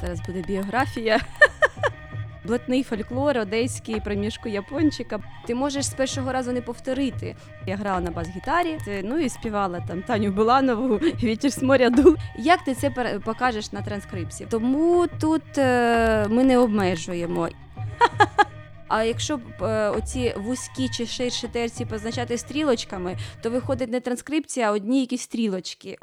Зараз буде біографія. Блатний фольклор, одеський проміжку япончика. Ти можеш з першого разу не повторити. Я грала на бас-гітарі, ну і співала там Таню Буланову, вітер з моря дул. Як ти це покажеш на транскрипції? Тому тут е, ми не обмежуємо. А якщо б е, оці вузькі чи ширші терці позначати стрілочками, то виходить не транскрипція, а одні якісь стрілочки.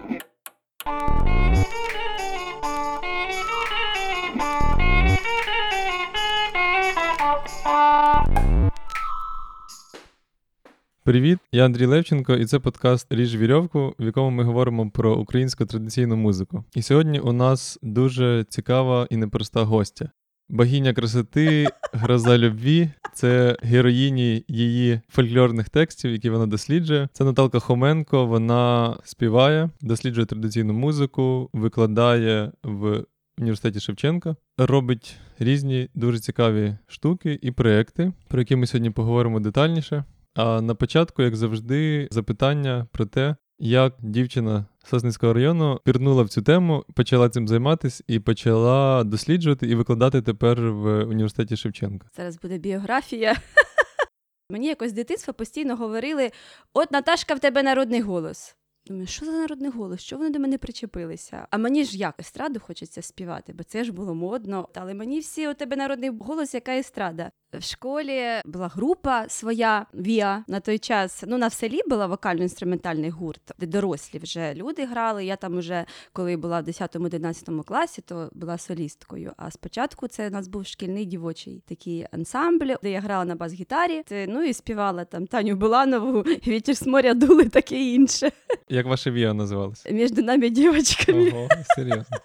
Привіт, я Андрій Левченко, і це подкаст Ріж вірьовку, в якому ми говоримо про українську традиційну музику. І сьогодні у нас дуже цікава і непроста гостя. Богиня красоти, гроза любві це героїні її фольклорних текстів, які вона досліджує. Це Наталка Хоменко. Вона співає, досліджує традиційну музику, викладає в університеті Шевченка, робить різні дуже цікаві штуки і проекти, про які ми сьогодні поговоримо детальніше. А на початку, як завжди, запитання про те, як дівчина Сосницького району пірнула в цю тему, почала цим займатися і почала досліджувати і викладати тепер в університеті Шевченка. Зараз буде біографія. Мені якось з дитинства постійно говорили: от Наташка, в тебе народний голос. Думаю, що за народний голос? Що вони до мене причепилися? А мені ж як естраду хочеться співати, бо це ж було модно. Але мені всі у тебе народний голос, яка естрада. В школі була група своя Віа на той час. Ну на в селі була вокально-інструментальний гурт, де дорослі вже люди грали. Я там уже коли була в 10-11 класі, то була солісткою. А спочатку це у нас був шкільний дівочий такий ансамбль, де я грала на бас-гітарі. Ну і співала там Таню Буланову, вітер з моря дули, таке інше. Як ваше віа називалося? Між нами дівчатками. Ого, серйозно.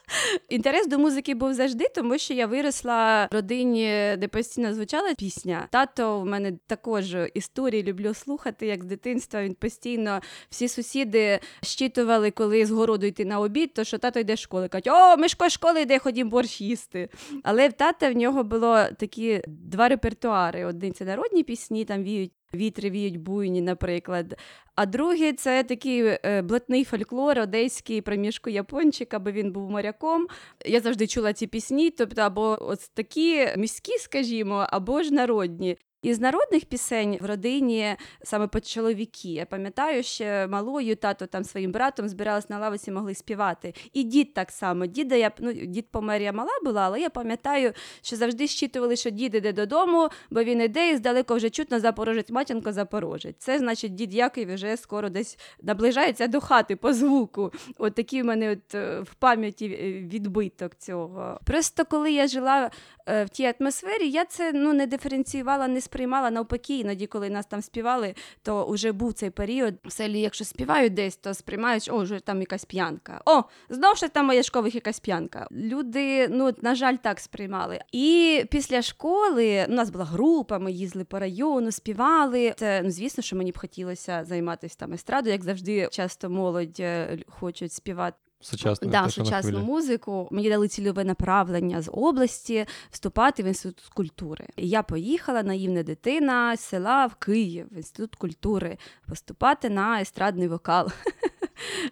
Інтерес до музики був завжди, тому що я виросла в родині, де постійно звучала пісня. Тато в мене також історії люблю слухати, як з дитинства він постійно всі сусіди щитували, коли з городу йти на обід, то що тато йде з школи. Кажуть, о, Мишко з школи йде, ходім борщ їсти. Але в тата в нього було такі два репертуари: один це народні пісні, там віють. Вітри віють буйні, наприклад. А другий це такий е, блатний фольклор, одеський проміжку япончика, бо він був моряком. Я завжди чула ці пісні, тобто або ось такі міські, скажімо, або ж народні. Із народних пісень в родині саме по чоловіки. Я пам'ятаю, ще малою тато там своїм братом збиралась на лавиці, могли співати. І дід так само. Діда я ну дід помер, я мала була, але я пам'ятаю, що завжди щитували, що дід іде додому, бо він іде і здалеко вже чутно запорожець, матінко запорожець. Це значить, дід Яків вже скоро десь наближається до хати по звуку. От такий в мене от е, в пам'яті відбиток цього. Просто коли я жила е, в тій атмосфері, я це ну не диференціювала, не сприймала навпаки. Іноді, коли нас там співали, то вже був цей період. В селі, якщо співають десь, то сприймають, о, вже там якась п'янка. О, знов ще там Маяшкових якась п'янка. Люди, ну на жаль, так сприймали. І після школи у нас була група, ми їздили по району, співали. Це ну звісно, що мені б хотілося займатися там естрадою, як завжди, часто молодь е, хочуть співати. Сучасну, да, сучасну музику. Мені дали цільове направлення з області вступати в інститут культури. І я поїхала наївна дитина з села в Київ, в інститут культури, поступати на естрадний вокал.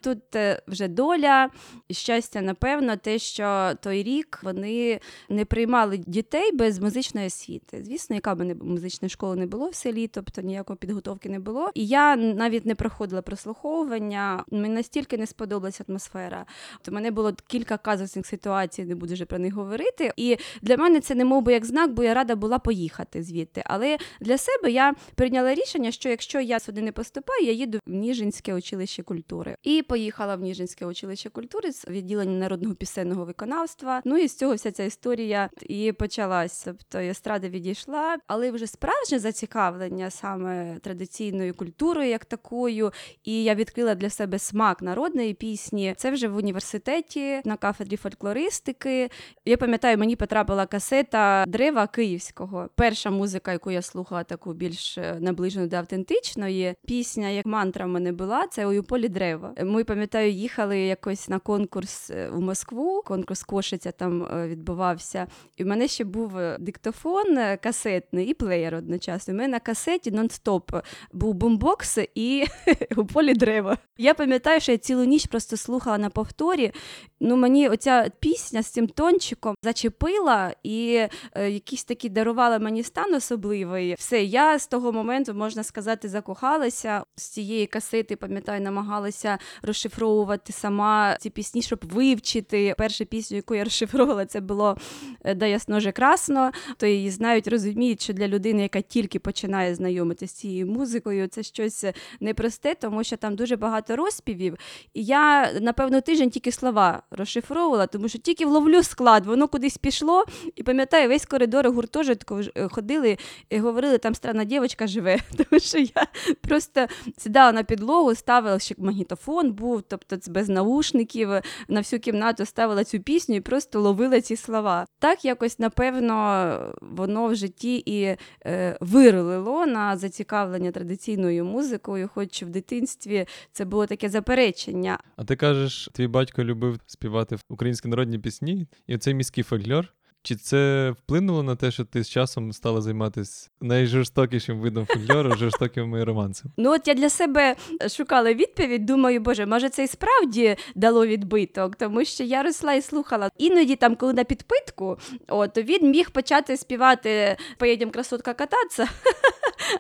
Тут е, вже доля щастя, напевно, те, що той рік вони не приймали дітей без музичної освіти. Звісно, яка б не музичної школи не було в селі, тобто ніякої підготовки не було. І я навіть не проходила прослуховування. Мені настільки не сподобалася атмосфера. То мене було кілька казусних ситуацій, не буду вже про них говорити. І для мене це не мов би як знак, бо я рада була поїхати звідти. Але для себе я прийняла рішення, що якщо я сюди не поступаю, я їду в Ніжинське училище культури. І поїхала в Ніжинське училище культури з відділення народного пісенного виконавства. Ну і з цього вся ця історія і почалась. Тобто естрада відійшла, але вже справжнє зацікавлення саме традиційною культурою, як такою. І я відкрила для себе смак народної пісні. Це вже в університеті на кафедрі фольклористики. Я пам'ятаю, мені потрапила касета Древа Київського. Перша музика, яку я слухала, таку більш е, наближену до автентичної. Пісня, як мантра в мене була, це «Ой, у полі дерева. Цікаво. Ми пам'ятаю, їхали якось на конкурс е, у Москву. Конкурс Кошиця там е, відбувався. І в мене ще був диктофон касетний і плеєр одночасно. У мене на касеті нон-стоп був бумбокс і у полі дерева. Я пам'ятаю, що я цілу ніч просто слухала на повторі. Ну, Мені оця пісня з цим тончиком зачепила і е, якийсь такий дарувала мені стан особливий. Все, я з того моменту, можна сказати, закохалася з цієї касети, пам'ятаю, намагалася розшифровувати сама ці пісні, щоб вивчити. Першу пісню, яку я розшифровувала, це було «Е, «Да ясно же красно. То її знають, розуміють, що для людини, яка тільки починає знайомитися з цією музикою, це щось непросте, тому що там дуже багато розпівів. І я, напевно, тиждень тільки слова розшифровувала, тому що тільки вловлю склад, воно кудись пішло. І пам'ятаю, весь коридор гуртожитку е, ходили і говорили, там странна дівчинка живе. Тому що я просто сідала на підлогу, ставила ще магнітофон був, тобто без наушників, на всю кімнату ставила цю пісню і просто ловила ці слова. Так якось, напевно, воно в житті і е, виролило на зацікавлення традиційною музикою, хоч в дитинстві це було таке заперечення. А ти кажеш, твій батько любив співати українські народні пісні, і цей міський фольклор. Чи це вплинуло на те, що ти з часом стала займатися найжорстокішим видом фольклору, жорстокими романсами? Ну от я для себе шукала відповідь. Думаю, боже, може це і справді дало відбиток, тому що я росла і слухала. Іноді там, коли на підпитку, от, він міг почати співати «Поїдем, красотка кататися.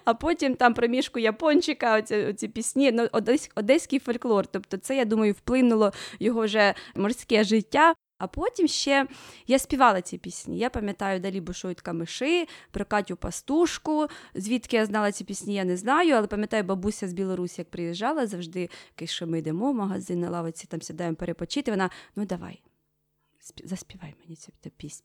А потім там про мішку япончика, оці, оці пісні, ну, одесь, одеський фольклор. Тобто, це, я думаю, вплинуло його вже морське життя. А потім ще я співала ці пісні. Я пам'ятаю далі бушують камиши, про Катю Пастушку. Звідки я знала ці пісні, я не знаю, але пам'ятаю, бабуся з Білорусі, як приїжджала завжди, що ми йдемо в магазин на лавиці, там сідаємо перепочити. Вона ну давай, заспівай мені ці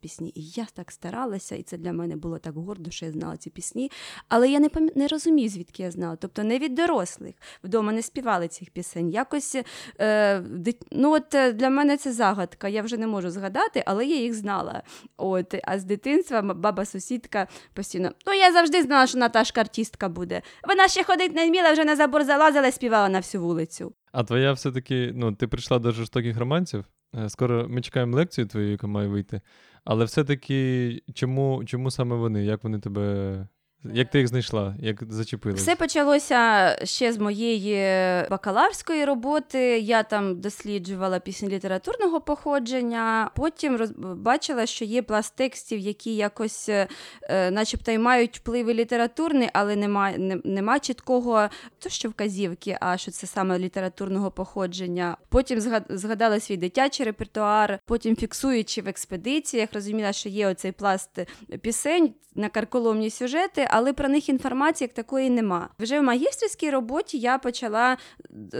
пісні. І я так старалася, і це для мене було так гордо, що я знала ці пісні. Але я не пам... не розумію, звідки я знала. Тобто не від дорослих вдома не співали цих пісень. Якось е, ну от е, для мене це загадка. Я вже не можу згадати, але я їх знала. От, А з дитинства баба-сусідка постійно. Ну, я завжди знала, що Наташка артистка буде. Вона ще ходить не вміла, вже на забор залазила співала на всю вулицю. А твоя все-таки, ну, ти прийшла до жорстоких романців? Е, скоро ми чекаємо лекцію твою, яка має вийти. Але все-таки чому чому саме вони? Як вони тебе як ти їх знайшла? Як зачепила? Все почалося ще з моєї бакаларської роботи. Я там досліджувала пісні літературного походження. Потім роз... бачила, що є пласт текстів, які якось, е, начебто, й мають впливи літературні, але немає не, нема чіткого то що вказівки, а що це саме літературного походження. Потім згадала свій дитячий репертуар. Потім фіксуючи в експедиціях, розуміла, що є оцей пласт пісень на карколомні сюжети але про них інформації як такої нема. Вже в магістрській роботі я почала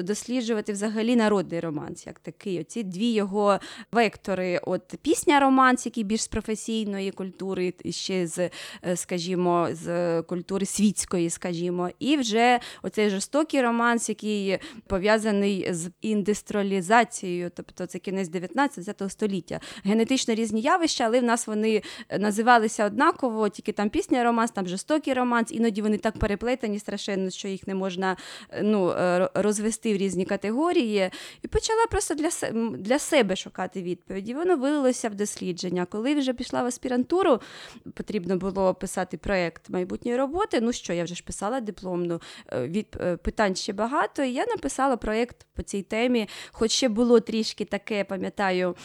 досліджувати взагалі народний романс, як такий. Оці дві його вектори. От пісня романс, який більш з професійної культури, ще з, е, скажімо, з культури світської, скажімо, і вже оцей жорстокий романс, який пов'язаний з індустріалізацією, тобто це кінець 19 століття. Генетично різні явища, але в нас вони називалися однаково, тільки там пісня романс, там жорстокий жорстокий романс, іноді вони так переплетені страшенно, що їх не можна е, ну, е, розвести в різні категорії. І почала просто для для себе шукати відповіді. Воно вилилося в дослідження. Коли вже пішла в аспірантуру, потрібно було писати проєкт майбутньої роботи. Ну що, я вже ж писала дипломну, е, від питань ще багато. І я написала проєкт по цій темі, хоч ще було трішки таке, пам'ятаю,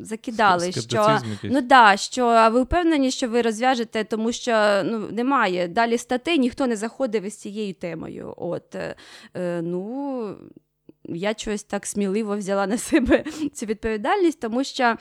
закидали, що ну да, що а ви впевнені, що ви розв'яжете, тому що ну немає немає. Далі статей ніхто не заходив із цією темою. От, е, е ну, я щось так сміливо взяла на себе цю відповідальність, тому що е,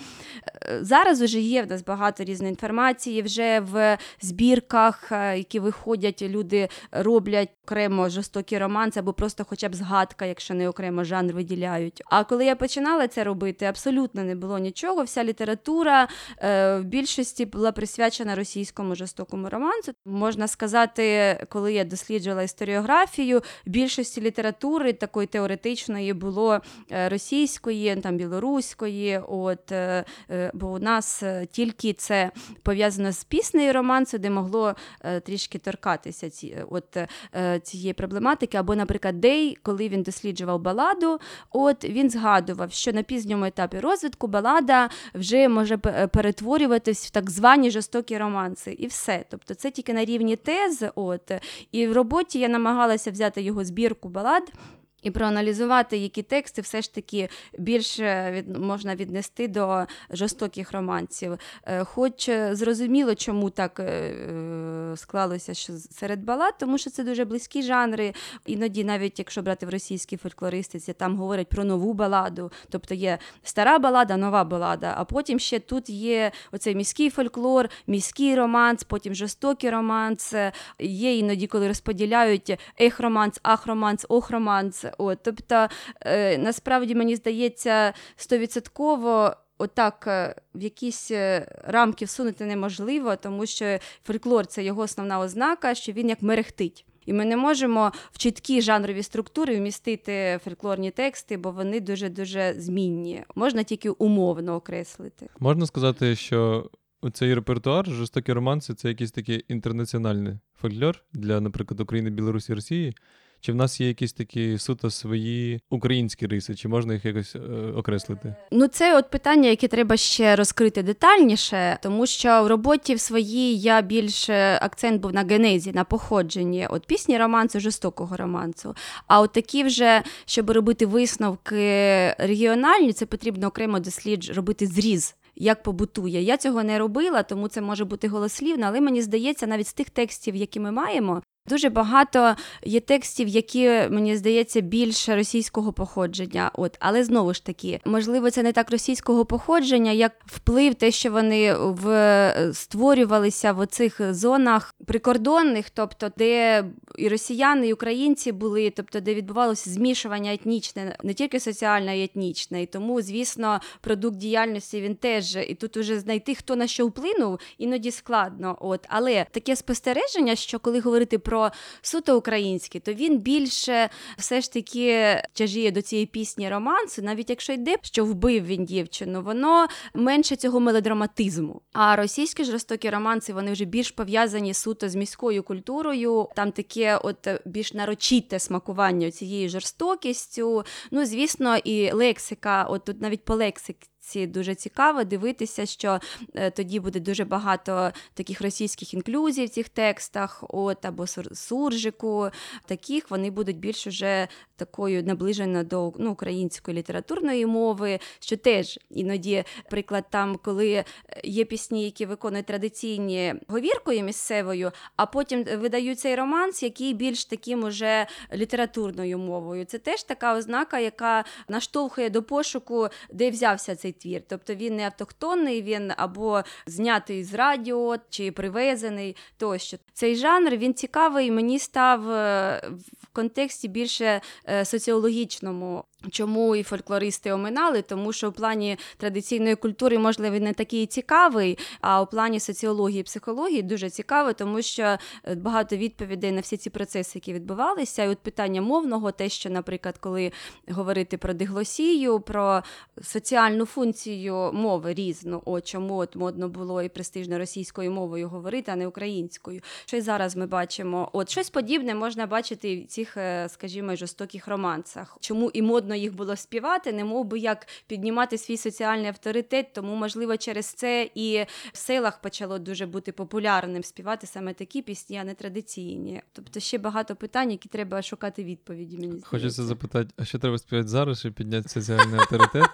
зараз вже є в нас багато різної інформації, вже в збірках, е, які виходять, люди роблять окремо жорстокий романс або просто хоча б згадка, якщо не окремо жанр виділяють. А коли я починала це робити, абсолютно не було нічого. Вся література е, в більшості була присвячена російському жорстокому романсу. Можна сказати, коли я досліджувала історіографію, в більшості літератури такої теоретичної успішної було російської, там білоруської. От бо у нас тільки це пов'язано з піснею романсу, де могло трішки торкатися ці от цієї проблематики. Або, наприклад, Дей, коли він досліджував баладу, от він згадував, що на пізньому етапі розвитку балада вже може перетворюватись в так звані жорстокі романси, і все. Тобто це тільки на рівні тез. От і в роботі я намагалася взяти його збірку балад і проаналізувати, які тексти все ж таки більше від, можна віднести до жорстоких романців. Е, хоч е, зрозуміло, чому так е, склалося що серед балад, тому що це дуже близькі жанри. Іноді, навіть якщо брати в російській фольклористиці, там говорять про нову баладу, тобто є стара балада, нова балада. А потім ще тут є оцей міський фольклор, міський романс, потім жорстокий романс. Є іноді, коли розподіляють ех-романс, ах-романс, ох-романс. От, Тобто, е, насправді мені здається, стовідсотково. Отак е, в якісь е, рамки всунути неможливо, тому що фольклор це його основна ознака, що він як мерехтить. І ми не можемо в чіткі жанрові структури вмістити фольклорні тексти, бо вони дуже дуже змінні. Можна тільки умовно окреслити. Можна сказати, що цей репертуар, жорстокі романси це якийсь такий інтернаціональний фольклор для, наприклад, України, Білорусі, Росії. Чи в нас є якісь такі суто свої українські риси, чи можна їх якось е, окреслити? Ну, це от питання, яке треба ще розкрити детальніше, тому що в роботі в своїй я більше акцент був на генезі, на походженні от пісні романсу, жорстокого романсу. А от такі вже, щоб робити висновки регіональні, це потрібно окремо дослідж робити зріз. Як побутує. Я цього не робила, тому це може бути голослівно, але мені здається, навіть з тих текстів, які ми маємо, Дуже багато є текстів, які мені здається більше російського походження. От, але знову ж таки, можливо, це не так російського походження, як вплив, те, що вони в створювалися в оцих зонах прикордонних, тобто де і росіяни, і українці були, тобто де відбувалося змішування етнічне, не тільки соціальне, і етнічне. І тому, звісно, продукт діяльності він теж і тут уже знайти, хто на що вплинув, іноді складно. От, але таке спостереження, що коли говорити про про суто українське, то він більше все ж таки тяжіє до цієї пісні романсу, навіть якщо йде, що вбив він дівчину, воно менше цього мелодраматизму. А російські жорстокі романси вони вже більш пов'язані суто з міською культурою. Там таке, от більш нарочите смакування цією жорстокістю. Ну, звісно, і лексика, от тут навіть по лексиці ці дуже цікаво дивитися, що е, тоді буде дуже багато таких російських інклюзій в цих текстах, от або суржику. Таких вони будуть більш уже такою наближеною до ну, української літературної мови, що теж іноді, приклад, там, коли е, є пісні, які виконують традиційні говіркою місцевою, а потім видають цей романс, який більш таким уже літературною мовою. Це теж така ознака, яка наштовхує до пошуку, де взявся цей твір. Тобто він не автохтонний, він або знятий з радіо чи привезений тощо. Цей жанр він цікавий, мені став е, в контексті більше е, соціологічному. Чому і фольклористи оминали? Тому що в плані традиційної культури, можливо, не такий цікавий, а у плані соціології і психології дуже цікавий, тому що е, багато відповідей на всі ці процеси, які відбувалися, і от питання мовного, те, що, наприклад, коли говорити про диглосію, про соціальну функцію мови різну, о чому от модно було і престижно російською мовою говорити, а не українською. Що й зараз ми бачимо, от щось подібне можна бачити в цих, е, скажімо, жорстоких романсах. Чому і модно складно їх було співати, не мов би як піднімати свій соціальний авторитет. Тому, можливо, через це і в селах почало дуже бути популярним співати саме такі пісні, а не традиційні. Тобто ще багато питань, які треба шукати відповіді. Мені хочеться запитати, а що треба співати зараз, щоб підняти соціальний авторитет?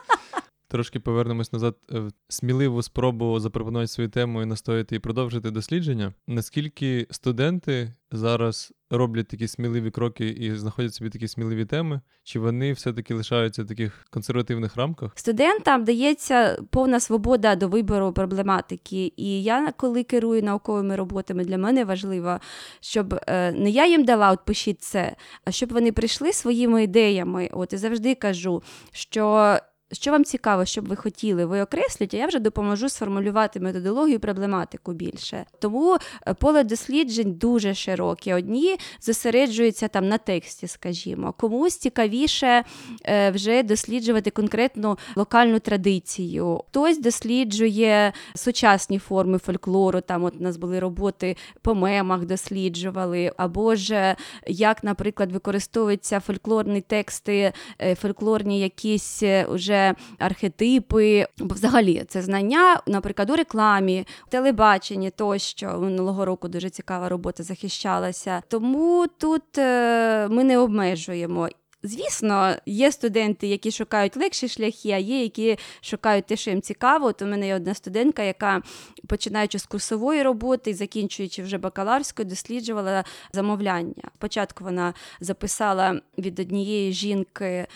Трошки повернемось назад в сміливу спробу запропонувати свою тему і настояти і продовжити дослідження. Наскільки студенти зараз роблять такі сміливі кроки і знаходять собі такі сміливі теми, чи вони все-таки лишаються в таких консервативних рамках? Студентам дається повна свобода до вибору проблематики. І я, коли керую науковими роботами, для мене важливо, щоб е, не я їм дала от пишіть це, а щоб вони прийшли своїми ідеями. От і завжди кажу, що що вам цікаво, щоб ви хотіли, ви окреслюєте, я вже допоможу сформулювати методологію, проблематику більше. Тому е, поле досліджень дуже широке. Одні зосереджуються там на тексті, скажімо, комусь цікавіше е, вже досліджувати конкретну локальну традицію. Хтось досліджує сучасні форми фольклору. Там от у нас були роботи по мемах, досліджували, або ж як, наприклад, використовуються фольклорні тексти, е, фольклорні якісь уже архетипи, бо взагалі це знання, наприклад, у рекламі, телебаченні тощо минулого року дуже цікава робота захищалася. Тому тут е, ми не обмежуємо. Звісно, є студенти, які шукають легші шляхи, а є, які шукають те, що їм цікаво. От у мене є одна студентка, яка, починаючи з курсової роботи і закінчуючи вже бакаларською, досліджувала замовляння. Спочатку вона записала від однієї жінки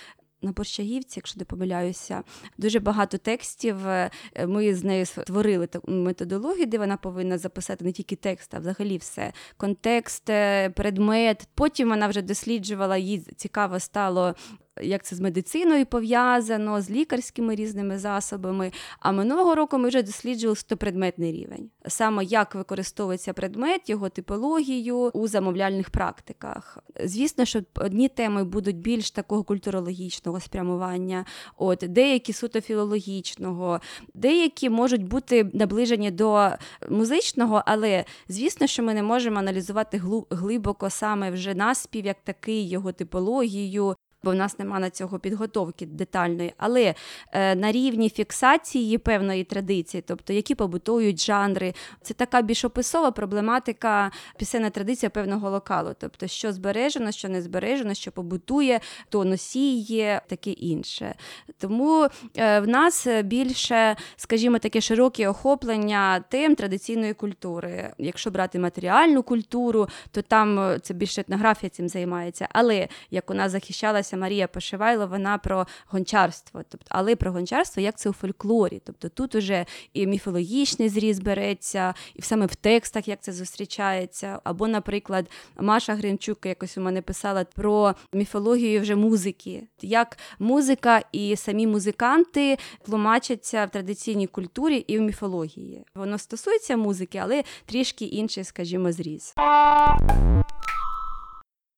на Борщагівці, якщо не помиляюся, дуже багато текстів. Е, ми з нею створили таку методологію, де вона повинна записати не тільки текст, а взагалі все. Контекст, е, предмет. Потім вона вже досліджувала, їй цікаво стало як це з медициною пов'язано, з лікарськими різними засобами. А минулого року ми вже досліджували стопредметний рівень, саме як використовується предмет, його типологію у замовляльних практиках. Звісно, що одні теми будуть більш такого культурологічного спрямування, от деякі суто філологічного, деякі можуть бути наближені до музичного, але звісно, що ми не можемо аналізувати глибоко саме вже наспів, як такий його типологію, бо в нас немає на цього підготовки детальної, але е, на рівні фіксації певної традиції, тобто які побутують жанри, це така більш описова проблематика пісенна традиція певного локалу, тобто що збережено, що не збережено, що побутує, то носій є, таке інше. Тому е, в нас більше, скажімо, таке широке охоплення тем традиційної культури. Якщо брати матеріальну культуру, то там е, це більше етнографія цим займається. Але як нас захищалася займалася Марія Пошивайло, вона про гончарство, тобто, але про гончарство як це у фольклорі. Тобто тут уже і міфологічний зріз береться, і саме в текстах як це зустрічається. Або, наприклад, Маша Гринчук якось у мене писала про міфологію вже музики, як музика і самі музиканти тлумачаться в традиційній культурі і в міфології. Воно стосується музики, але трішки інший, скажімо, зріз.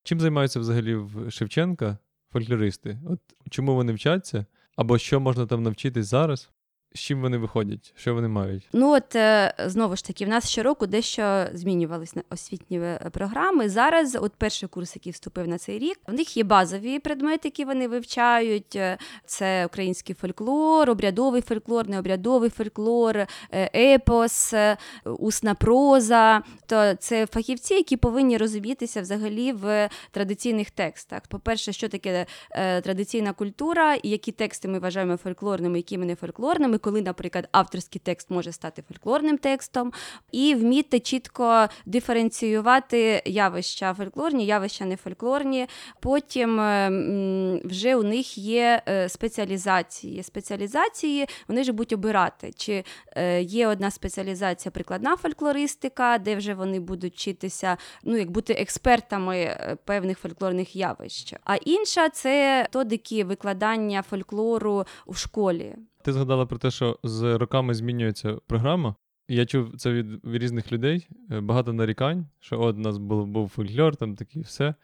Чим займаються взагалі в Шевченка? Фольклористи? От Чому вони вчаться? Або що можна там навчитись зараз? З чим вони виходять? Що вони мають? Ну от е, знову ж таки, в нас щороку дещо змінювалися освітні е, програми. Зараз, от перший курс, який вступив на цей рік, в них є базові предмети, які вони вивчають. Е, це український фольклор, обрядовий фольклор, необрядовий фольклор, епос, усна проза. То це фахівці, які повинні розумітися взагалі в традиційних текстах. По-перше, що таке традиційна культура, і які тексти ми вважаємо фольклорними, які ми не фольклорними коли, наприклад, авторський текст може стати фольклорним текстом, і вміти чітко диференціювати явища фольклорні, явища не фольклорні. Потім е, вже у них є е, спеціалізації. Спеціалізації вони ж будуть обирати, чи е, є одна спеціалізація прикладна фольклористика, де вже вони будуть вчитися, ну як бути експертами певних фольклорних явищ. А інша це методики викладання фольклору у школі. Ти згадала про те, що з роками змінюється програма. Я чув це від різних людей. Е, багато нарікань, що от у нас був був фольклор, там такі все.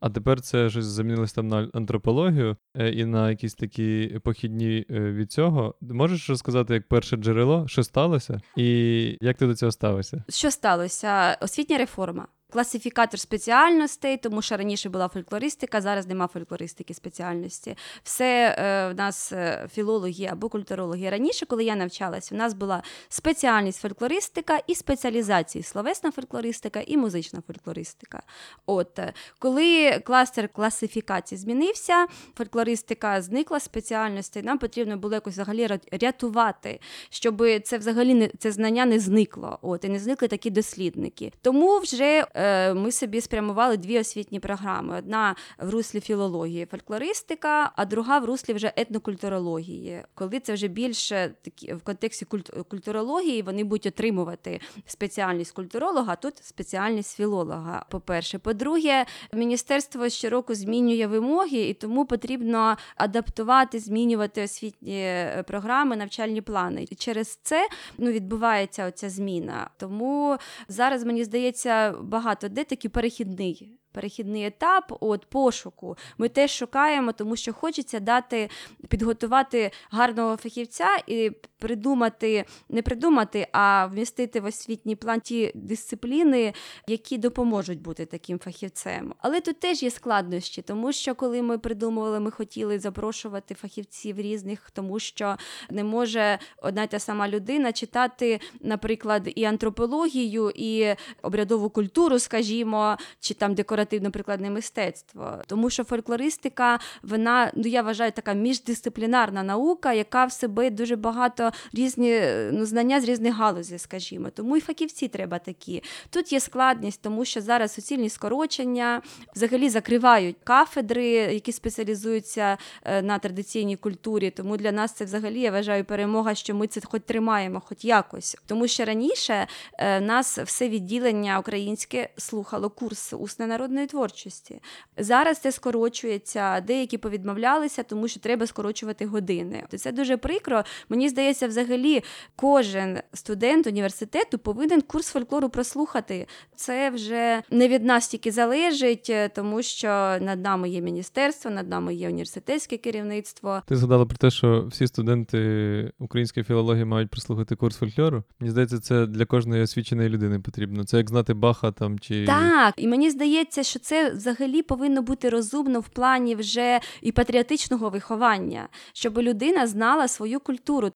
А тепер це щось замінилось там на антропологію е, і на якісь такі похідні е, від цього. Можеш розказати, як перше джерело, що сталося, і як ти до цього ставишся? Що сталося? Освітня реформа класифікатор спеціальностей, тому що раніше була фольклористика, зараз нема фольклористики спеціальності. Все е, в нас е, філологи або культурологи. Раніше, коли я навчалась, у нас була спеціальність фольклористика і спеціалізації словесна фольклористика і музична фольклористика. От е, коли кластер класифікації змінився, фольклористика зникла спеціальності, нам потрібно було якось взагалі рятувати, щоб це взагалі не це знання не зникло. От і не зникли такі дослідники. Тому вже е, ми собі спрямували дві освітні програми: одна в руслі філології, фольклористика, а друга в руслі вже етнокультурології. Коли це вже більше такі в контексті культурології, вони будуть отримувати спеціальність культуролога, а тут спеціальність філолога. По перше, по-друге, міністерство щороку змінює вимоги, і тому потрібно адаптувати, змінювати освітні е, програми, навчальні плани. І через це ну відбувається оця зміна. Тому зараз мені здається багато де такий перехідний перехідний етап от пошуку. Ми теж шукаємо, тому що хочеться дати, підготувати гарного фахівця і придумати, не придумати, а вмістити в освітній план ті дисципліни, які допоможуть бути таким фахівцем. Але тут теж є складнощі, тому що коли ми придумували, ми хотіли запрошувати фахівців різних, тому що не може одна та сама людина читати, наприклад, і антропологію, і обрядову культуру, скажімо, чи там декоративну декоративно-прикладне мистецтво, тому що фольклористика, вона ну я вважаю така міждисциплінарна наука, яка в себе дуже багато різні ну, знання з різних галузей, скажімо. Тому і фахівці треба такі. Тут є складність, тому що зараз суцільні скорочення взагалі закривають кафедри, які спеціалізуються е, на традиційній культурі. Тому для нас це взагалі я вважаю перемога, що ми це хоч тримаємо, хоч якось. Тому що раніше е, нас все відділення українське слухало курс усне народне народної творчості. Зараз це скорочується, деякі повідмовлялися, тому що треба скорочувати години. Це дуже прикро. Мені здається, взагалі кожен студент університету повинен курс фольклору прослухати. Це вже не від нас тільки залежить, тому що над нами є міністерство, над нами є університетське керівництво. Ти згадала про те, що всі студенти української філології мають прослухати курс фольклору. Мені здається, це для кожної освіченої людини потрібно. Це як знати Баха там чи так, і мені здається здається, що це взагалі повинно бути розумно в плані вже і патріотичного виховання, щоб людина знала свою культуру.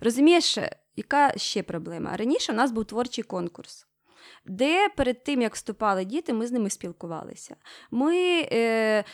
Розумієш, яка ще проблема? Раніше у нас був творчий конкурс. Де перед тим, як вступали діти, ми з ними спілкувалися. Ми е,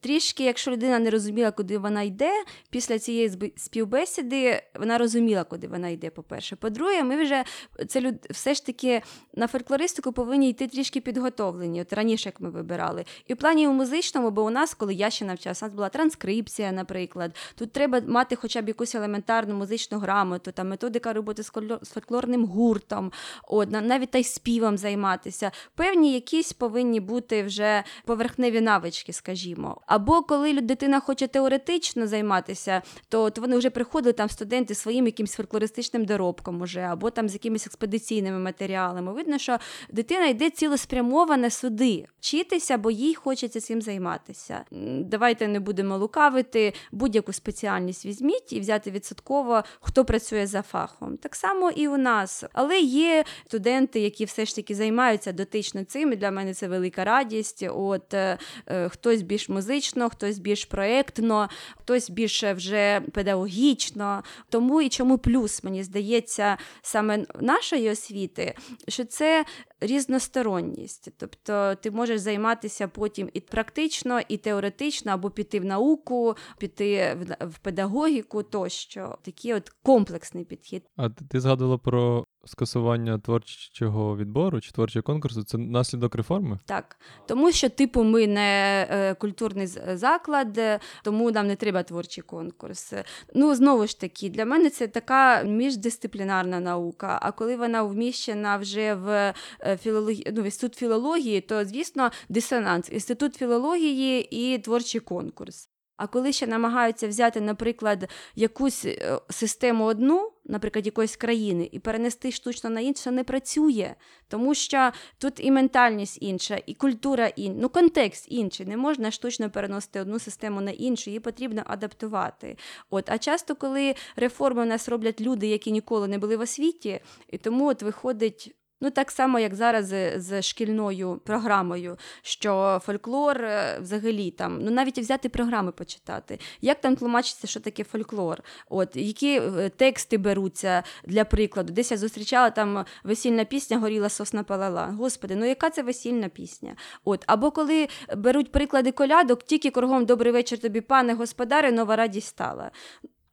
трішки, якщо людина не розуміла, куди вона йде, після цієї співбесіди вона розуміла, куди вона йде, по-перше. По-друге, ми вже це люд... все ж таки на фольклористику повинні йти трішки підготовлені, от раніше як ми вибирали. І в плані у музичному, бо у нас, коли я ще навчалася, у нас була транскрипція, наприклад. Тут треба мати хоча б якусь елементарну музичну грамоту, там методика роботи з фольклорним гуртом, от, навіть та й співом займатися. Певні якісь повинні бути вже поверхневі навички, скажімо. Або коли дитина хоче теоретично займатися, то от вони вже приходили там студенти своїм якимось фольклористичним доробком, уже, або там з якимись експедиційними матеріалами. Видно, що дитина йде цілеспрямоване сюди, вчитися, бо їй хочеться цим займатися. Давайте не будемо лукавити, будь-яку спеціальність візьміть і взяти відсотково, хто працює за фахом. Так само і у нас. Але є студенти, які все ж таки займаються дотично цим. і Для мене це велика радість. От е, е хтось більш музично, хтось більш проєктно, хтось більше вже педагогічно. Тому і чому плюс, мені здається, саме нашої освіти, що це різносторонність. Тобто ти можеш займатися потім і практично, і теоретично, або піти в науку, піти в педагогіку тощо. Такий от комплексний підхід. А ти згадувала про скасування творчого відбору чи творчого конкурсу це наслідок реформи? Так, тому що, типу, ми не е, культурний заклад, тому нам не треба творчий конкурс. Ну, знову ж таки, для мене це така міждисциплінарна наука. А коли вона вміщена вже в е, філології, ну, в інститут філології, то звісно дисонанс. Інститут філології і творчий конкурс. А коли ще намагаються взяти, наприклад, якусь е, систему одну, наприклад, якоїсь країни, і перенести штучно на інше, не працює, тому що тут і ментальність інша, і культура інша, ну контекст інший. Не можна штучно переносити одну систему на іншу, її потрібно адаптувати. От, А часто, коли реформи у нас роблять люди, які ніколи не були в освіті, і тому от виходить Ну, так само, як зараз з шкільною програмою, що фольклор е, взагалі там, ну навіть взяти програми почитати, як там тлумачиться, що таке фольклор, от які е, тексти беруться для прикладу. Десь я зустрічала там весільна пісня Горіла сосна палала. Господи, ну яка це весільна пісня? От, Або коли беруть приклади колядок, тільки кругом добрий вечір тобі, пане господаре, нова радість стала.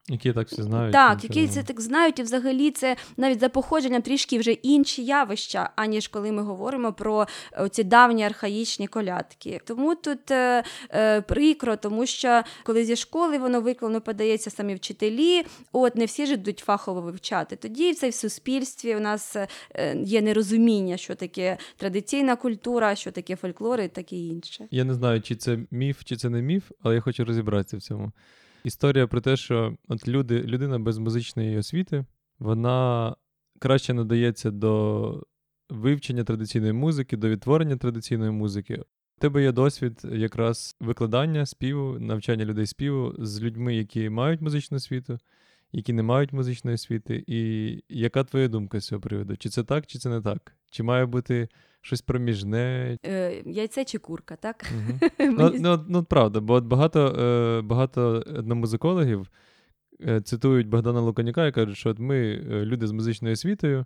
Які так всі знають. Так, які це так знають, і взагалі це навіть за походженням трішки вже інші явища, аніж коли ми говоримо про ці давні архаїчні колядки. Тому тут е, е, прикро, тому що коли зі школи воно виклано подається самі вчителі, от не всі ж йдуть фахово вивчати. Тоді це в суспільстві у нас е, є нерозуміння, що таке традиційна культура, що таке фольклор і таке інше. Я не знаю, чи це міф, чи це не міф, але я хочу розібратися в цьому. Історія про те, що от люди, людина без музичної освіти, вона краще надається до вивчення традиційної музики, до відтворення традиційної музики. У тебе є досвід якраз викладання співу, навчання людей співу з людьми, які мають музичну освіту, які не мають музичної освіти. І яка твоя думка з цього приводу? Чи це так, чи це не так? Чи має бути щось проміжне? Е, Яйце чи курка, так? Угу. ну, ну, ну, правда, бо от багато е, багато етномузикологів е, цитують Богдана Луканяка і кажуть, що от ми е, люди з музичною освітою.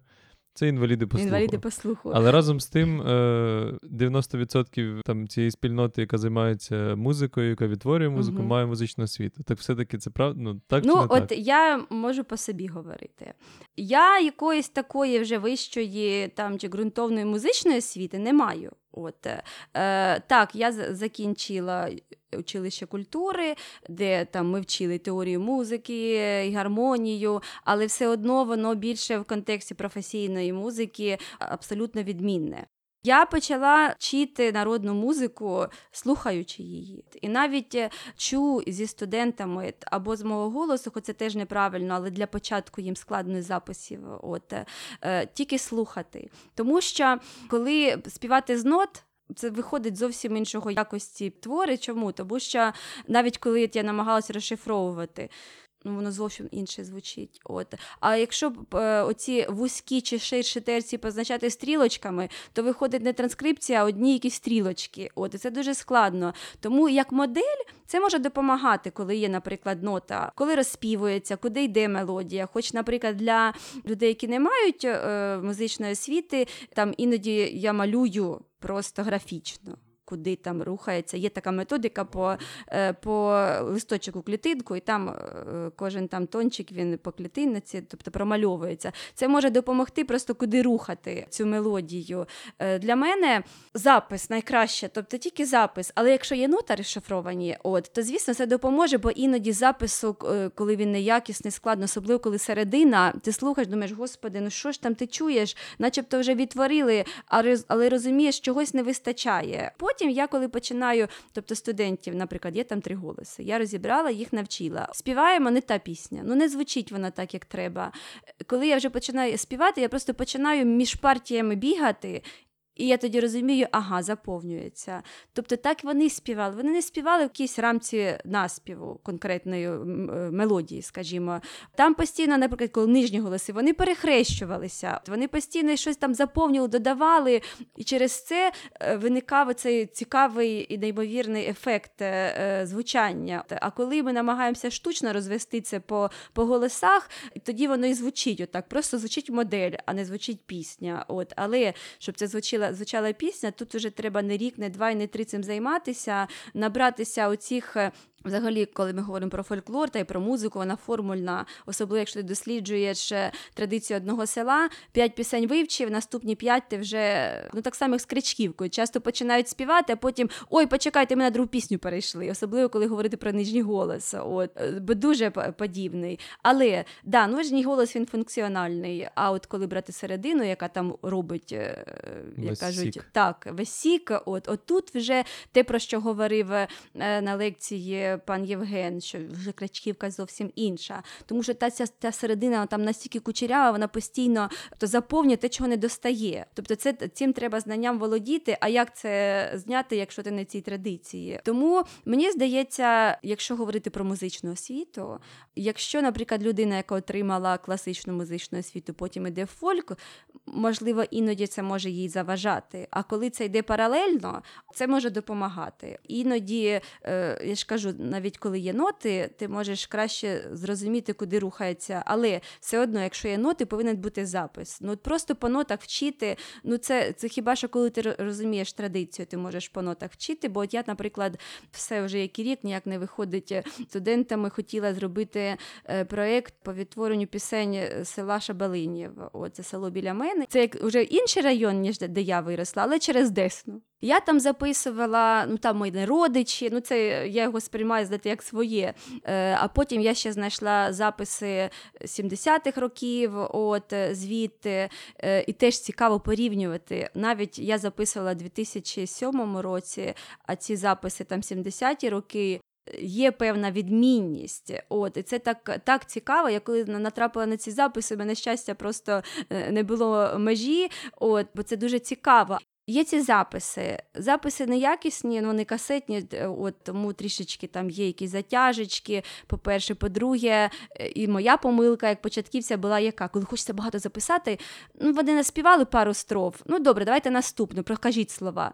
Це інваліди по слуху. Інваліди по слуху. Але разом з тим 90% е, там цієї спільноти, яка займається музикою, яка відтворює музику, uh має музичну освіту. Так все-таки це правда? Ну, так ну чи не от так? я можу по собі говорити. Я якоїсь такої вже вищої там чи ґрунтовної музичної освіти не маю. От е, Так, я закінчила училище культури, де там ми вчили теорію музики, і гармонію, але все одно воно більше в контексті професійної музики абсолютно відмінне. Я почала вчити народну музику, слухаючи її. І навіть е, чу зі студентами або з мого голосу, хоч це теж неправильно, але для початку їм складно записів, от е, тільки слухати. Тому що коли співати з нот. Це виходить зовсім іншого якості твори. Чому? Тому що навіть коли я намагалася розшифровувати, ну воно зовсім інше звучить. От. А якщо б е, оці вузькі чи ширші терці позначати стрілочками, то виходить не транскрипція, а одні якісь стрілочки. От, І це дуже складно. Тому як модель це може допомагати, коли є, наприклад, нота, коли розспівується, куди йде мелодія. Хоч, наприклад, для людей, які не мають е, музичної освіти, там іноді я малюю просто графічно куди там рухається. Є така методика по е, по листочку клітинку, і там е, кожен там тончик він по клітинниці, тобто промальовується. Це може допомогти просто куди рухати цю мелодію. Е, для мене запис найкраще, тобто тільки запис. Але якщо є нота розшифровані, от, то звісно це допоможе, бо іноді запису, коли він неякісний, складно, особливо коли середина, ти слухаєш, думаєш, господи, ну що ж там ти чуєш, начебто вже відтворили, але розумієш, чогось не вистачає. Потім потім я, коли починаю, тобто студентів, наприклад, є там три голоси, я розібрала, їх навчила. Співаємо не та пісня, ну не звучить вона так, як треба. Коли я вже починаю співати, я просто починаю між партіями бігати. І я тоді розумію, ага, заповнюється. Тобто так вони співали. Вони не співали в якійсь рамці наспіву конкретної е, мелодії, скажімо. Там постійно, наприклад, коли нижні голоси, вони перехрещувалися, вони постійно щось там заповнювали, додавали, і через це е, виникав цей цікавий і неймовірний ефект е, звучання. А коли ми намагаємося штучно розвести це по по голосах, тоді воно і звучить отак. Просто звучить модель, а не звучить пісня. От. Але щоб це звучило звучала пісня, тут вже треба не рік, не два і не три цим займатися, набратися оцих е, Взагалі, коли ми говоримо про фольклор та й про музику, вона формульна, особливо якщо ти досліджуєш е, традицію одного села, п'ять пісень вивчив, наступні п'ять ти вже ну так само як з кричківкою. Часто починають співати, а потім ой, почекайте, ми на другу пісню перейшли, особливо коли говорити про нижній голос. От е, бо дуже подібний. Але да, нижній голос він функціональний. А от коли брати середину, яка там робить, е, як кажуть, сік. так, весь сік, от, от тут вже те, про що говорив на лекції пан Євген, що вже Крачківка зовсім інша. Тому що та ця та середина там настільки кучерява, вона постійно то заповнює те, чого не достає. Тобто, це цим треба знанням володіти. А як це зняти, якщо ти не цій традиції? Тому мені здається, якщо говорити про музичну освіту, якщо, наприклад, людина, яка отримала класичну музичну освіту, потім іде в фольк, можливо, іноді це може їй заважати. А коли це йде паралельно, це може допомагати. Іноді, е, я ж кажу, навіть коли є ноти, ти можеш краще зрозуміти, куди рухається. Але все одно, якщо є ноти, повинен бути запис. Ну просто по нотах вчити. Ну це це хіба що коли ти розумієш традицію, ти можеш по нотах вчити. Бо от я, наприклад, все вже який рік ніяк не виходить студентами. Хотіла зробити е, проєкт по відтворенню пісень села Шабалинів. Оце село біля мене. Це як вже інший район, ніж де я виросла, але через Десну. Я там записувала, ну там мої родичі, ну це я його сприймаю здати як своє. Е, А потім я ще знайшла записи 70-х років, от звідти, е, і теж цікаво порівнювати. Навіть я записувала у 2007 році, а ці записи там 70-ті роки. Є певна відмінність, от і це так так цікаво. Я коли натрапила на ці записи, мене щастя просто е, не було межі. От бо це дуже цікаво. Є ці записи. Записи неякісні, вони касетні, от тому трішечки там є якісь затяжечки. По-перше, по-друге, е, і моя помилка, як початківця, була яка, коли хочеться багато записати, ну вони наспівали пару строф. Ну добре, давайте наступну, прокажіть слова.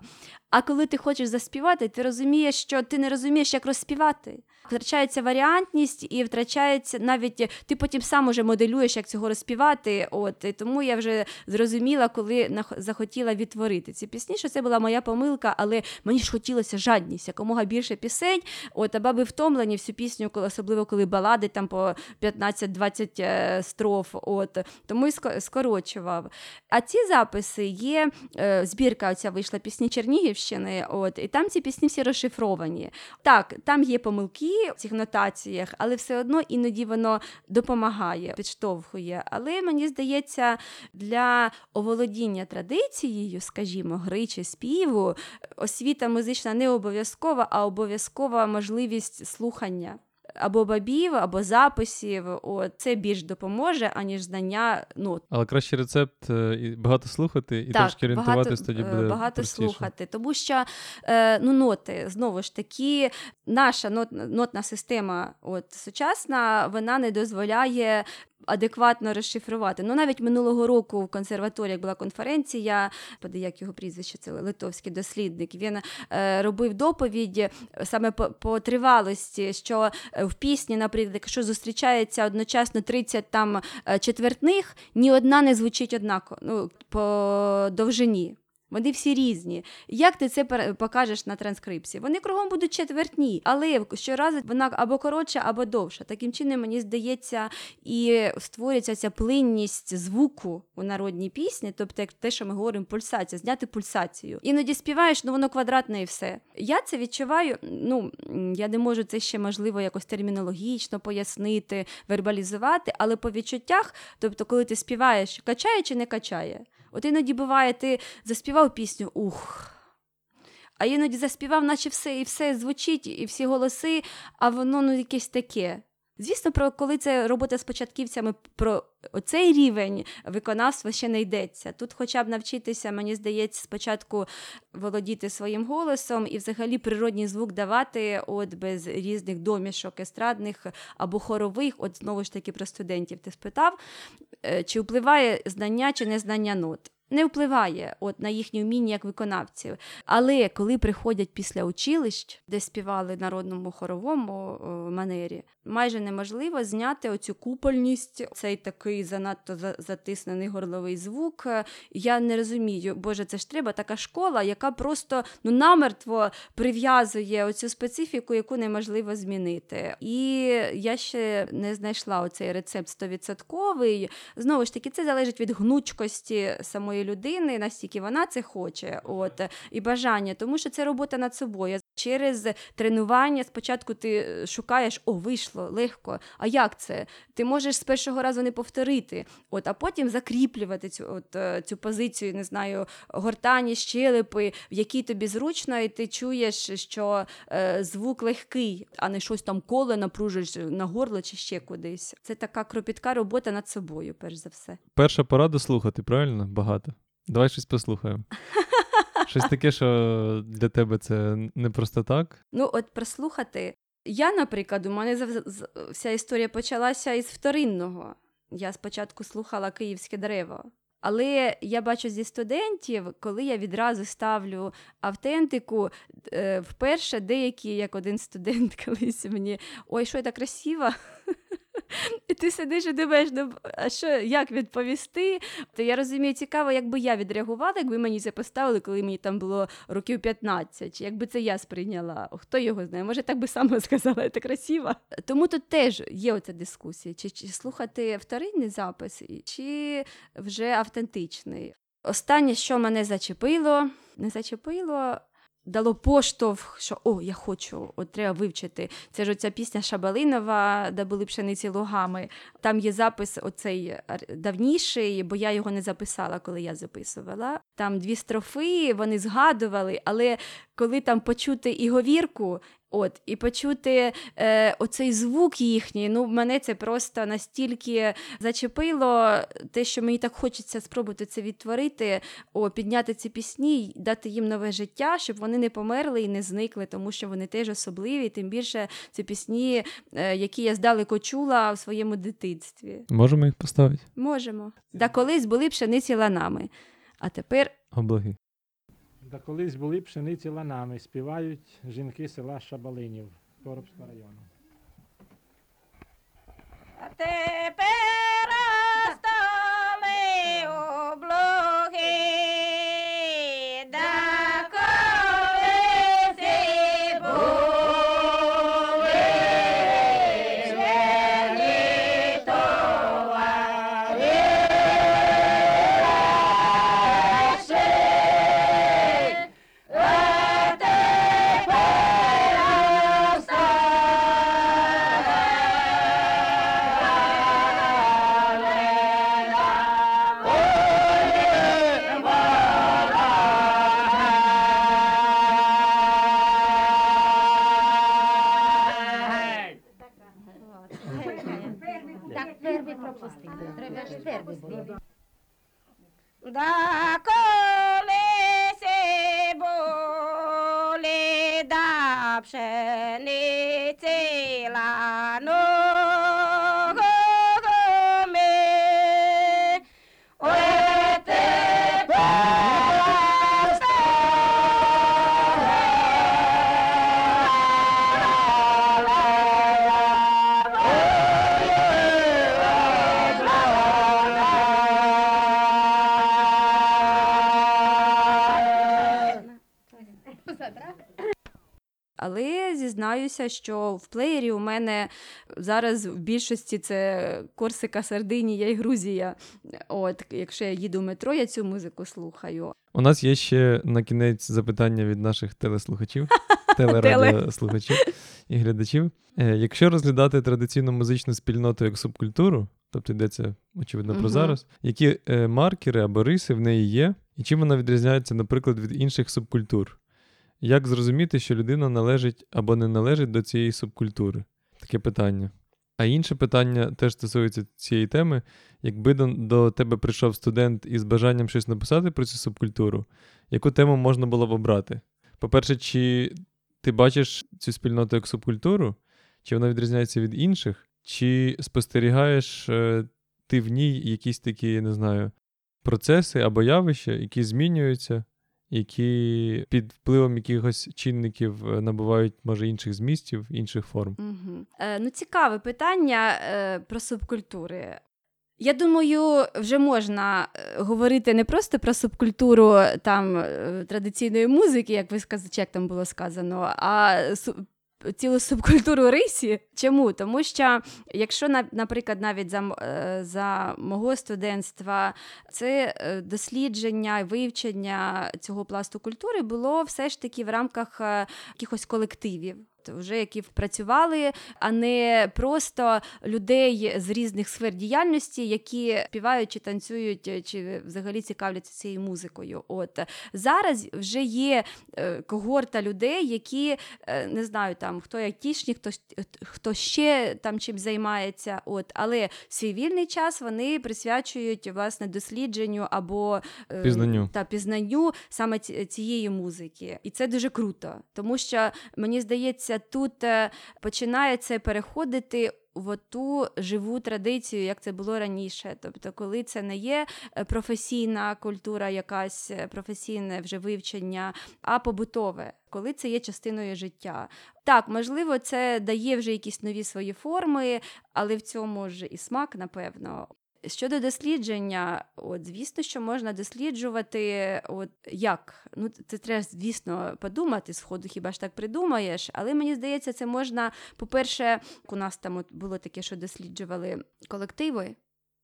А коли ти хочеш заспівати, ти розумієш, що ти не розумієш, як розспівати. Втрачається варіантність і втрачається навіть ти потім сам уже моделюєш, як цього розспівати. От і тому я вже зрозуміла, коли захотіла відтворити ці пісні, що це була моя помилка, але мені ж хотілося жадність, якомога більше пісень. От а баби втомлені всю пісню, особливо коли балади там по 15-20 е, строф. От тому й скорочував. А ці записи є. Е, збірка оця вийшла пісні Чернігів. Київщини, от і там ці пісні всі розшифровані. Так, там є помилки в цих нотаціях, але все одно іноді воно допомагає, підштовхує. Але мені здається, для оволодіння традицією, скажімо, гри чи співу, освіта музична не обов'язкова, а обов'язкова можливість слухання або бабів, або записів. О, це більш допоможе, аніж знання нот. Але кращий рецепт е, багато слухати, і так, трошки орієнтуватись тоді е, буде багато простіше. слухати. Тому що е, ну, ноти знову ж таки, наша нот, нотна система, от сучасна, вона не дозволяє адекватно розшифрувати. Ну навіть минулого року в консерваторії була конференція, поди як його прізвище, це литовський дослідник. Він е, робив доповідь саме по, по тривалості, що в пісні, наприклад, якщо зустрічається одночасно 30 там е, четвертних, ні одна не звучить однаково ну, по довжині. Вони всі різні. Як ти це покажеш на транскрипції? Вони кругом будуть четвертні, але щоразу вона або коротша, або довша. Таким чином, мені здається, і створюється ця плинність звуку у народній пісні, тобто як те, що ми говоримо, пульсація, зняти пульсацію. Іноді співаєш, ну воно квадратне і все. Я це відчуваю. Ну я не можу це ще можливо якось термінологічно пояснити, вербалізувати, але по відчуттях, тобто, коли ти співаєш, качає чи не качає. От іноді буває, ти заспівав пісню, ух. А іноді заспівав, наче все і все звучить, і всі голоси, а воно ну, якесь таке. Звісно, про коли це робота з початківцями, про цей рівень виконавства ще не йдеться. Тут, хоча б навчитися, мені здається, спочатку володіти своїм голосом і взагалі природній звук давати, от без різних домішок естрадних або хорових, от знову ж таки про студентів ти спитав, чи впливає знання чи незнання нот не впливає от на їхнє вміння як виконавців. Але коли приходять після училищ, де співали народному хоровому манері, майже неможливо зняти оцю купольність, цей такий занадто затиснений горловий звук. Я не розумію, боже, це ж треба така школа, яка просто ну намертво прив'язує оцю специфіку, яку неможливо змінити. І я ще не знайшла оцей рецепт стовідсотковий. Знову ж таки, це залежить від гнучкості самої людини, настільки вона це хоче, от і бажання, тому що це робота над собою. Через тренування спочатку ти шукаєш, о, вийшло легко. А як це? Ти можеш з першого разу не повторити, от, а потім закріплювати цю от, е, цю позицію, не знаю, гортані, щелепи, в якій тобі зручно, і ти чуєш, що е, звук легкий, а не щось там коле напружиш на горло чи ще кудись. Це така кропітка робота над собою, перш за все. Перша порада слухати, правильно? Багато. Давай щось послухаємо. Щось таке, що для тебе це не просто так. Ну, от прослухати. Я, наприклад, у мене вся історія почалася із вторинного. Я спочатку слухала київське дерево. Але я бачу зі студентів, коли я відразу ставлю автентику, е, вперше деякі, як один студент колись мені, ой, що так красиво. І ти сидиш і думаєш, ну а що, як відповісти? То я розумію, цікаво, якби я відреагувала, якби мені це поставили, коли мені там було років 15, якби це я сприйняла. Хто його знає? Може, так би сама сказала, це красиво. Тому тут теж є оця дискусія: чи, чи слухати вторинний запис, чи вже автентичний. Останнє, що мене зачепило, не зачепило дало поштовх, що о, я хочу, от треба вивчити. Це ж оця пісня Шабалинова, де були пшениці лугами. Там є запис оцей давніший, бо я його не записала, коли я записувала. Там дві строфи, вони згадували, але коли там почути і говірку, От, І почути е, оцей звук їхній, ну мене це просто настільки зачепило, те, що мені так хочеться спробувати це відтворити, о, підняти ці пісні, дати їм нове життя, щоб вони не померли і не зникли, тому що вони теж особливі, тим більше це пісні, е, які я здалеку чула в своєму дитинстві. Можемо їх поставити? Можемо. Да колись були пшениці ланами, а тепер. Облаги. Да колись були пшениці ланами, співають жінки села Шабалинів Коробського району. А тепер Але зізнаюся, що в плеєрі у мене зараз в більшості це Корсика, Сардинія і Грузія. От, якщо я їду в метро, я цю музику слухаю. У нас є ще на кінець запитання від наших телеслухачів, телерадіослухачів і глядачів. Е, Якщо розглядати традиційну музичну спільноту як субкультуру, тобто йдеться, очевидно, про зараз, які е, маркери або риси в неї є, і чим вона відрізняється, наприклад, від інших субкультур? Як зрозуміти, що людина належить або не належить до цієї субкультури? Таке питання. А інше питання теж стосується цієї теми. Якби до, тебе прийшов студент із бажанням щось написати про цю субкультуру, яку тему можна було б обрати? По-перше, чи ти бачиш цю спільноту як субкультуру, чи вона відрізняється від інших, чи спостерігаєш е, ти в ній якісь такі, я не знаю, процеси або явища, які змінюються, які під впливом якихось чинників е, набувають, може, інших змістів, інших форм? Угу. Е, ну, цікаве питання е, про субкультури. Я думаю, вже можна е, говорити не просто про субкультуру там е, традиційної музики, як ви сказали, як там було сказано, а цілу субкультуру рисі. Чому? Тому що, якщо наприклад, навіть за, е, за мого студентства це е, дослідження вивчення цього пласту культури було все ж таки в рамках е, якихось колективів. Вже які працювали, а не просто людей з різних сфер діяльності, які співають чи танцюють, е, чи взагалі цікавляться цією музикою. От зараз вже є е, когорта людей, які е, не знаю, там хто айтішник, хто, хто ще там чим займається. От, але свій вільний час вони присвячують власне дослідженню або Пізнанню. та пізнанню саме цієї музики. І це дуже круто, тому що мені здається, тут е, починає це переходити в ту живу традицію, як це було раніше. Тобто, коли це не є е, професійна культура, якась е, професійне вже вивчення, а побутове, коли це є частиною життя. Так, можливо, це дає вже якісь нові свої форми, але в цьому ж і смак, напевно. Щодо дослідження, от звісно, що можна досліджувати, от як. Ну, це треба, звісно, подумати сходу, хіба ж так придумаєш. Але мені здається, це можна, по-перше, у нас там от було таке, що досліджували колективи.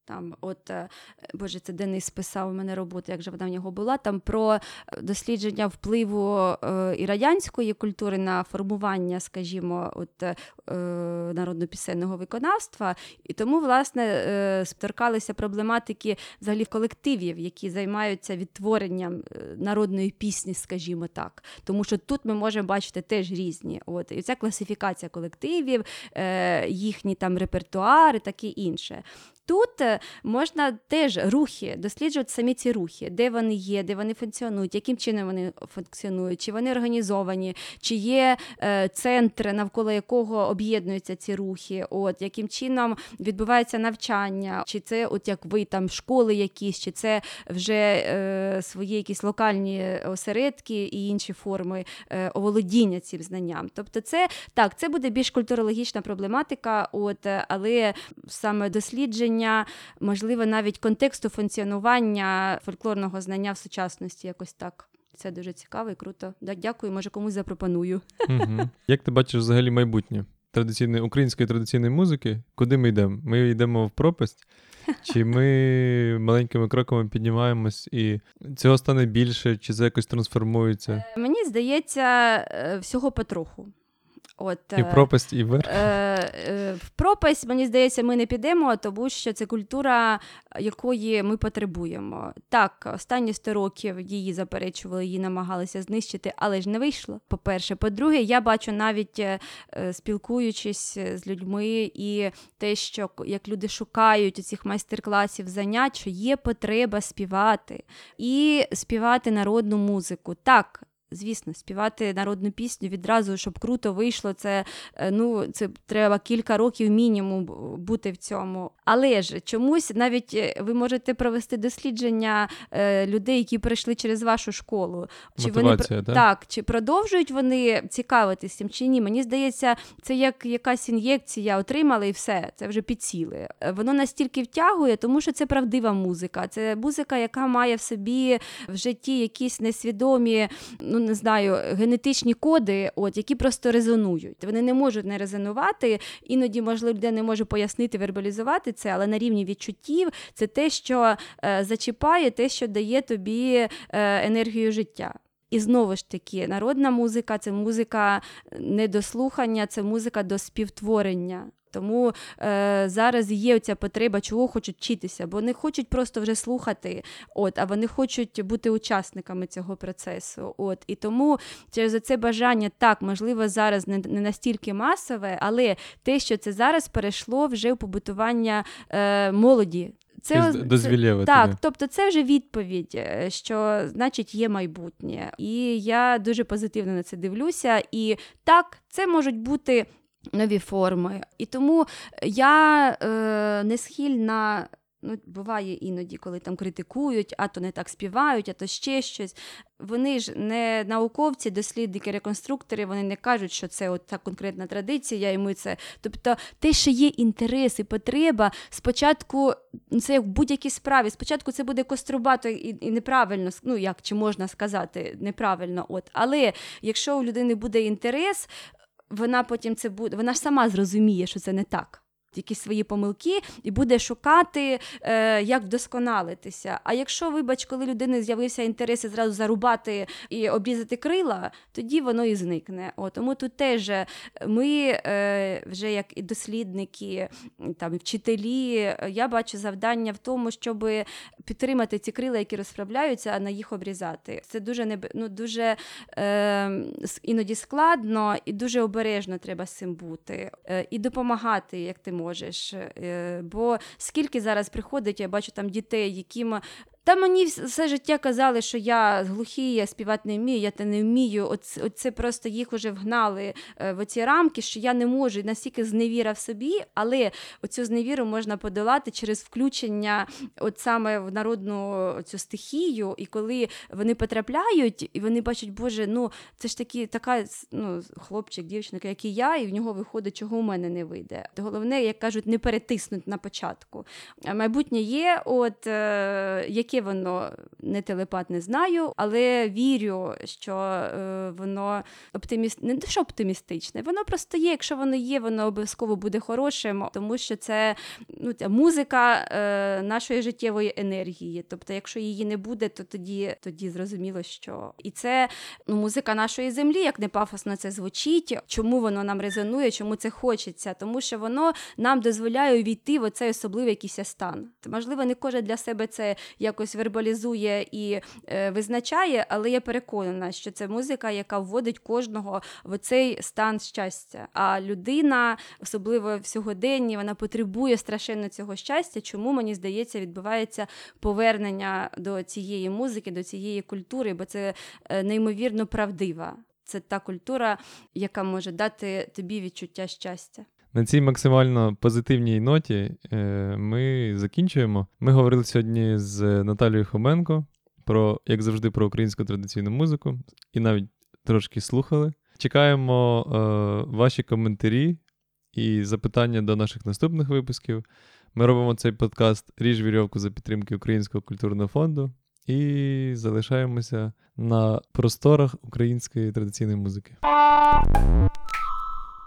Там, от, е, Боже, це Денис писав у мене роботу, як же вона в нього була, там про е, дослідження впливу е, і радянської культури на формування, скажімо, от, е, народно-пісенного виконавства. І тому, власне, е, торкалися проблематики взагалі колективів, які займаються відтворенням е, народної пісні, скажімо так. Тому що тут ми можемо бачити теж різні. От, І ця класифікація колективів, е, їхні там репертуари, таке інше. Тут е, можна теж рухи, досліджувати самі ці рухи, де вони є, де вони функціонують, яким чином вони функціонують, чи вони організовані, чи є е, центр, навколо якого об'єднуються ці рухи, от яким чином відбувається навчання, чи це, от як ви там школи якісь, чи це вже е, свої якісь локальні осередки і інші форми е, оволодіння цим знанням. Тобто, це так, це буде більш культурологічна проблематика, от але саме дослідження дослідження, можливо, навіть контексту функціонування фольклорного знання в сучасності, якось так. Це дуже цікаво і круто. Дякую, може комусь запропоную. Угу. Як ти бачиш взагалі майбутнє традиційної української традиційної музики? Куди ми йдемо? Ми йдемо в пропасть, чи ми маленькими кроками піднімаємось і цього стане більше, чи це якось трансформується? Мені здається, е, всього потроху. От, І в пропасть, і вверх? Е, е, В пропасть, мені здається, ми не підемо, тому що це культура, якої ми потребуємо. Так, останні 100 років її заперечували, її намагалися знищити, але ж не вийшло. По-перше, по-друге, я бачу навіть е, спілкуючись з людьми, і те, що як люди шукають у цих майстер-класів занять, що є потреба співати і співати народну музику. Так, Звісно, співати народну пісню відразу, щоб круто вийшло, це е, ну, це треба кілька років мінімум бути в цьому. Але ж чомусь навіть е, ви можете провести дослідження е, людей, які прийшли через вашу школу. Чи вони так? так, чи продовжують вони цікавитися цим, чи ні? Мені здається, це як якась ін'єкція отримали і все, це вже підсіли. Воно настільки втягує, тому що це правдива музика. Це музика, яка має в собі в житті якісь несвідомі. ну, не знаю, генетичні коди, от, які просто резонують. Вони не можуть не резонувати. Іноді, можливо, людина не може пояснити, вербалізувати це, але на рівні відчуттів це те, що е, зачіпає, те, що дає тобі е, енергію життя. І знову ж таки, народна музика це музика не до слухання, це музика до співтворення. Тому е, зараз є ця потреба, чого хочуть вчитися, бо не хочуть просто вже слухати, от, а вони хочуть бути учасниками цього процесу. От. І тому через це бажання так, можливо, зараз не, не настільки масове, але те, що це зараз перейшло вже в побутування е, молоді. Це, це так, тобто це вже відповідь, е, що значить є майбутнє. І я дуже позитивно на це дивлюся. І так, це можуть бути нові форми. І тому я е, не схильна. Ну, буває іноді, коли там критикують, а то не так співають, а то ще щось. Вони ж не науковці, дослідники, реконструктори, вони не кажуть, що це от та конкретна традиція, і ми це. Тобто, те, що є інтерес і потреба, спочатку ну, це як в будь-якій справі. Спочатку це буде кострубато і, і неправильно, ну як чи можна сказати, неправильно. от. Але якщо у людини буде інтерес, вона потім це буде, вона ж сама зрозуміє, що це не так якісь свої помилки і буде шукати, е, як вдосконалитися. А якщо, вибач, коли людини з'явився інтерес і зразу зарубати і обрізати крила, тоді воно і зникне. О, тому тут теж ми е, вже як і дослідники, там вчителі, я бачу завдання в тому, щоб підтримати ці крила, які розправляються, а на їх обрізати. Це дуже не ну, дуже е, іноді складно і дуже обережно треба з цим бути. Е, і допомагати, як ти можеш можеш. Е, бо скільки зараз приходить, я бачу там дітей, яким Та мені все життя казали, що я глухий, я співати не вмію, я те не вмію. Оце, оце просто їх уже вгнали е, в оці рамки, що я не можу, настільки зневіра в собі, але оцю зневіру можна подолати через включення от саме в народну цю стихію, і коли вони потрапляють, і вони бачать, Боже, ну це ж такі така ну, хлопчик, дівчинка, як і я, і в нього виходить, чого у мене не вийде. Головне, як кажуть, не перетиснуть на початку. Майбутнє є, от е, яке воно не телепат, не знаю, але вірю, що е, воно оптиміст... не що оптимістичне, воно просто є. Якщо воно є, воно обов'язково буде хорошим, тому що це ну, ця музика е, нашої життєвої енергії. Тобто, якщо її не буде, то тоді, тоді зрозуміло, що і це ну, музика нашої землі, як не пафосно це звучить. Чому воно нам резонує, чому це хочеться? Тому що воно нам дозволяє увійти в оцей особливий якийсь стан. Можливо, не кожен для себе це якось вербалізує і е, визначає, але я переконана, що це музика, яка вводить кожного в цей стан щастя. А людина, особливо в сьогоденні, вона потребує страшенно цього щастя. Чому мені здається, відбувається повернення до цієї музики, до цієї культури, бо це е, неймовірно правдива. Це та культура, яка може дати тобі відчуття щастя. На цій максимально позитивній ноті е, ми закінчуємо. Ми говорили сьогодні з Наталією Хоменко про, як завжди, про українську традиційну музику і навіть трошки слухали. Чекаємо е, ваші коментарі і запитання до наших наступних випусків. Ми робимо цей подкаст Ріж вірьовку за підтримки Українського культурного фонду і залишаємося на просторах української традиційної музики.